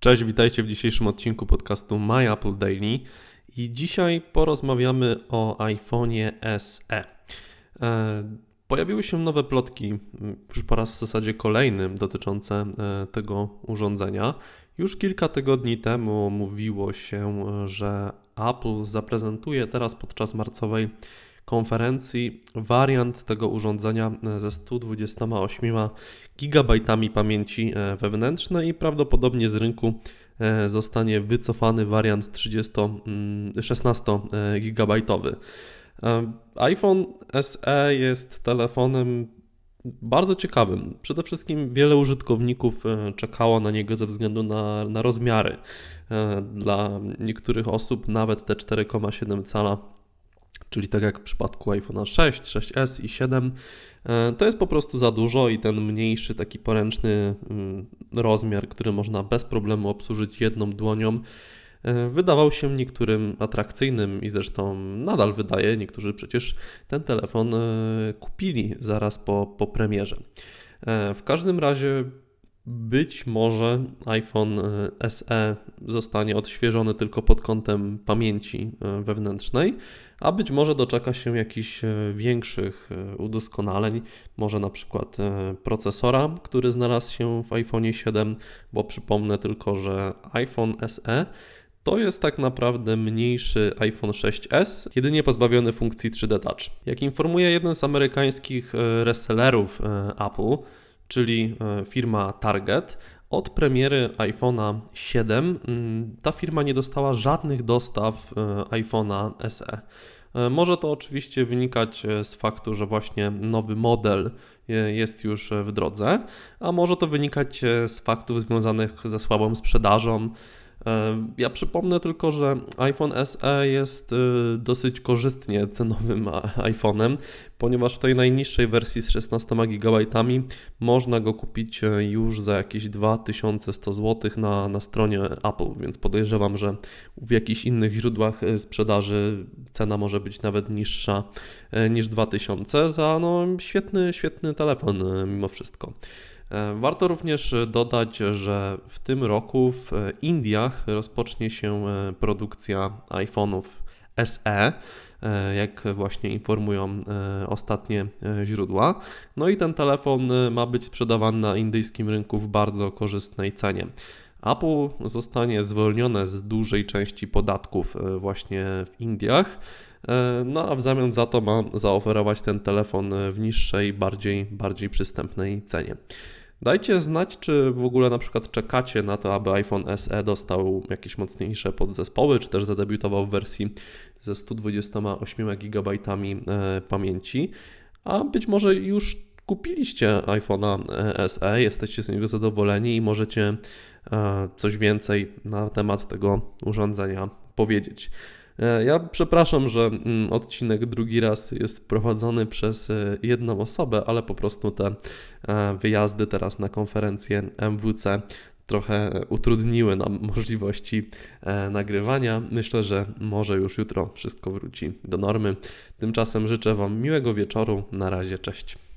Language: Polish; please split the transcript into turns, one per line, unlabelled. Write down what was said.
Cześć, witajcie w dzisiejszym odcinku podcastu My Apple Daily. I dzisiaj porozmawiamy o iPhone'ie SE. E, pojawiły się nowe plotki, już po raz w zasadzie kolejnym, dotyczące e, tego urządzenia. Już kilka tygodni temu mówiło się, że Apple zaprezentuje teraz podczas marcowej konferencji wariant tego urządzenia ze 128 GB pamięci e, wewnętrznej i prawdopodobnie z rynku e, zostanie wycofany wariant 30, 16 GB. iPhone SE jest telefonem bardzo ciekawym. Przede wszystkim wiele użytkowników e, czekało na niego ze względu na, na rozmiary. Dla niektórych osób nawet te 4,7 cala czyli tak jak w przypadku iPhone 6, 6s i 7, e, to jest po prostu za dużo i ten mniejszy, taki poręczny mm, rozmiar, który można bez problemu obsłużyć jedną dłonią, e, wydawał się niektórym atrakcyjnym i zresztą nadal wydaje. Niektórzy przecież ten telefon e, kupili zaraz po, po premierze. W każdym razie być może iPhone SE zostanie odświeżony tylko pod kątem pamięci wewnętrznej, a być może doczeka się jakichś e, większych e, udoskonaleń, może na przykład e, procesora, który znalazł się w iPhone 7, bo przypomnę tylko, że iPhone SE to jest tak naprawdę mniejszy iPhone 6s, jedynie pozbawiony funkcji 3D Touch. Jak informuje jeden z amerykańskich resellerów Apple, czyli firma Target, od premiery iPhone'a 7 mm, ta firma nie dostała żadnych dostaw e, iPhone'a SE. E, może to oczywiście wynikać e, z faktu, że właśnie nowy model jest już w drodze, a może to wynikać z faktów związanych ze słabą sprzedażą, ja przypomnę tylko, że iPhone SE jest y, dosyć korzystnie cenowym iPhone'em, ponieważ w tej najniższej wersji z 16 GB można go kupić y, już za jakieś 2100 zł na, na stronie Apple, więc podejrzewam, że w jakichś innych źródłach y, sprzedaży cena może być nawet niższa niż 2000 za no, świetny, świetny telefon mimo wszystko. E, warto również dodać, że w tym roku w Indiach rozpocznie się e, produkcja iPhone'ów SE, e, jak właśnie informują ostatnie źródła. No i ten telefon ma być sprzedawany na indyjskim rynku w bardzo korzystnej cenie. Apple zostanie zwolnione z dużej części podatków właśnie w Indiach. No a w zamian za to ma zaoferować ten telefon w niższej, bardziej, bardziej przystępnej cenie. Dajcie znać, czy w ogóle na przykład czekacie na to, aby iPhone SE dostał jakieś mocniejsze podzespoły, czy też zadebiutował w wersji ze 128 GB e, pamięci, a być może już kupiliście iPhone'a SE, jesteście z niego zadowoleni i możecie e, coś więcej na temat tego urządzenia powiedzieć. E, ja przepraszam, że mm, odcinek drugi raz jest prowadzony przez e, jedną osobę, ale po prostu te e, wyjazdy teraz na konferencję MWC trochę utrudniły nam możliwości nagrywania. Myślę, że może już jutro wszystko wróci do normy. Tymczasem życzę Wam miłego wieczoru. Na razie, cześć.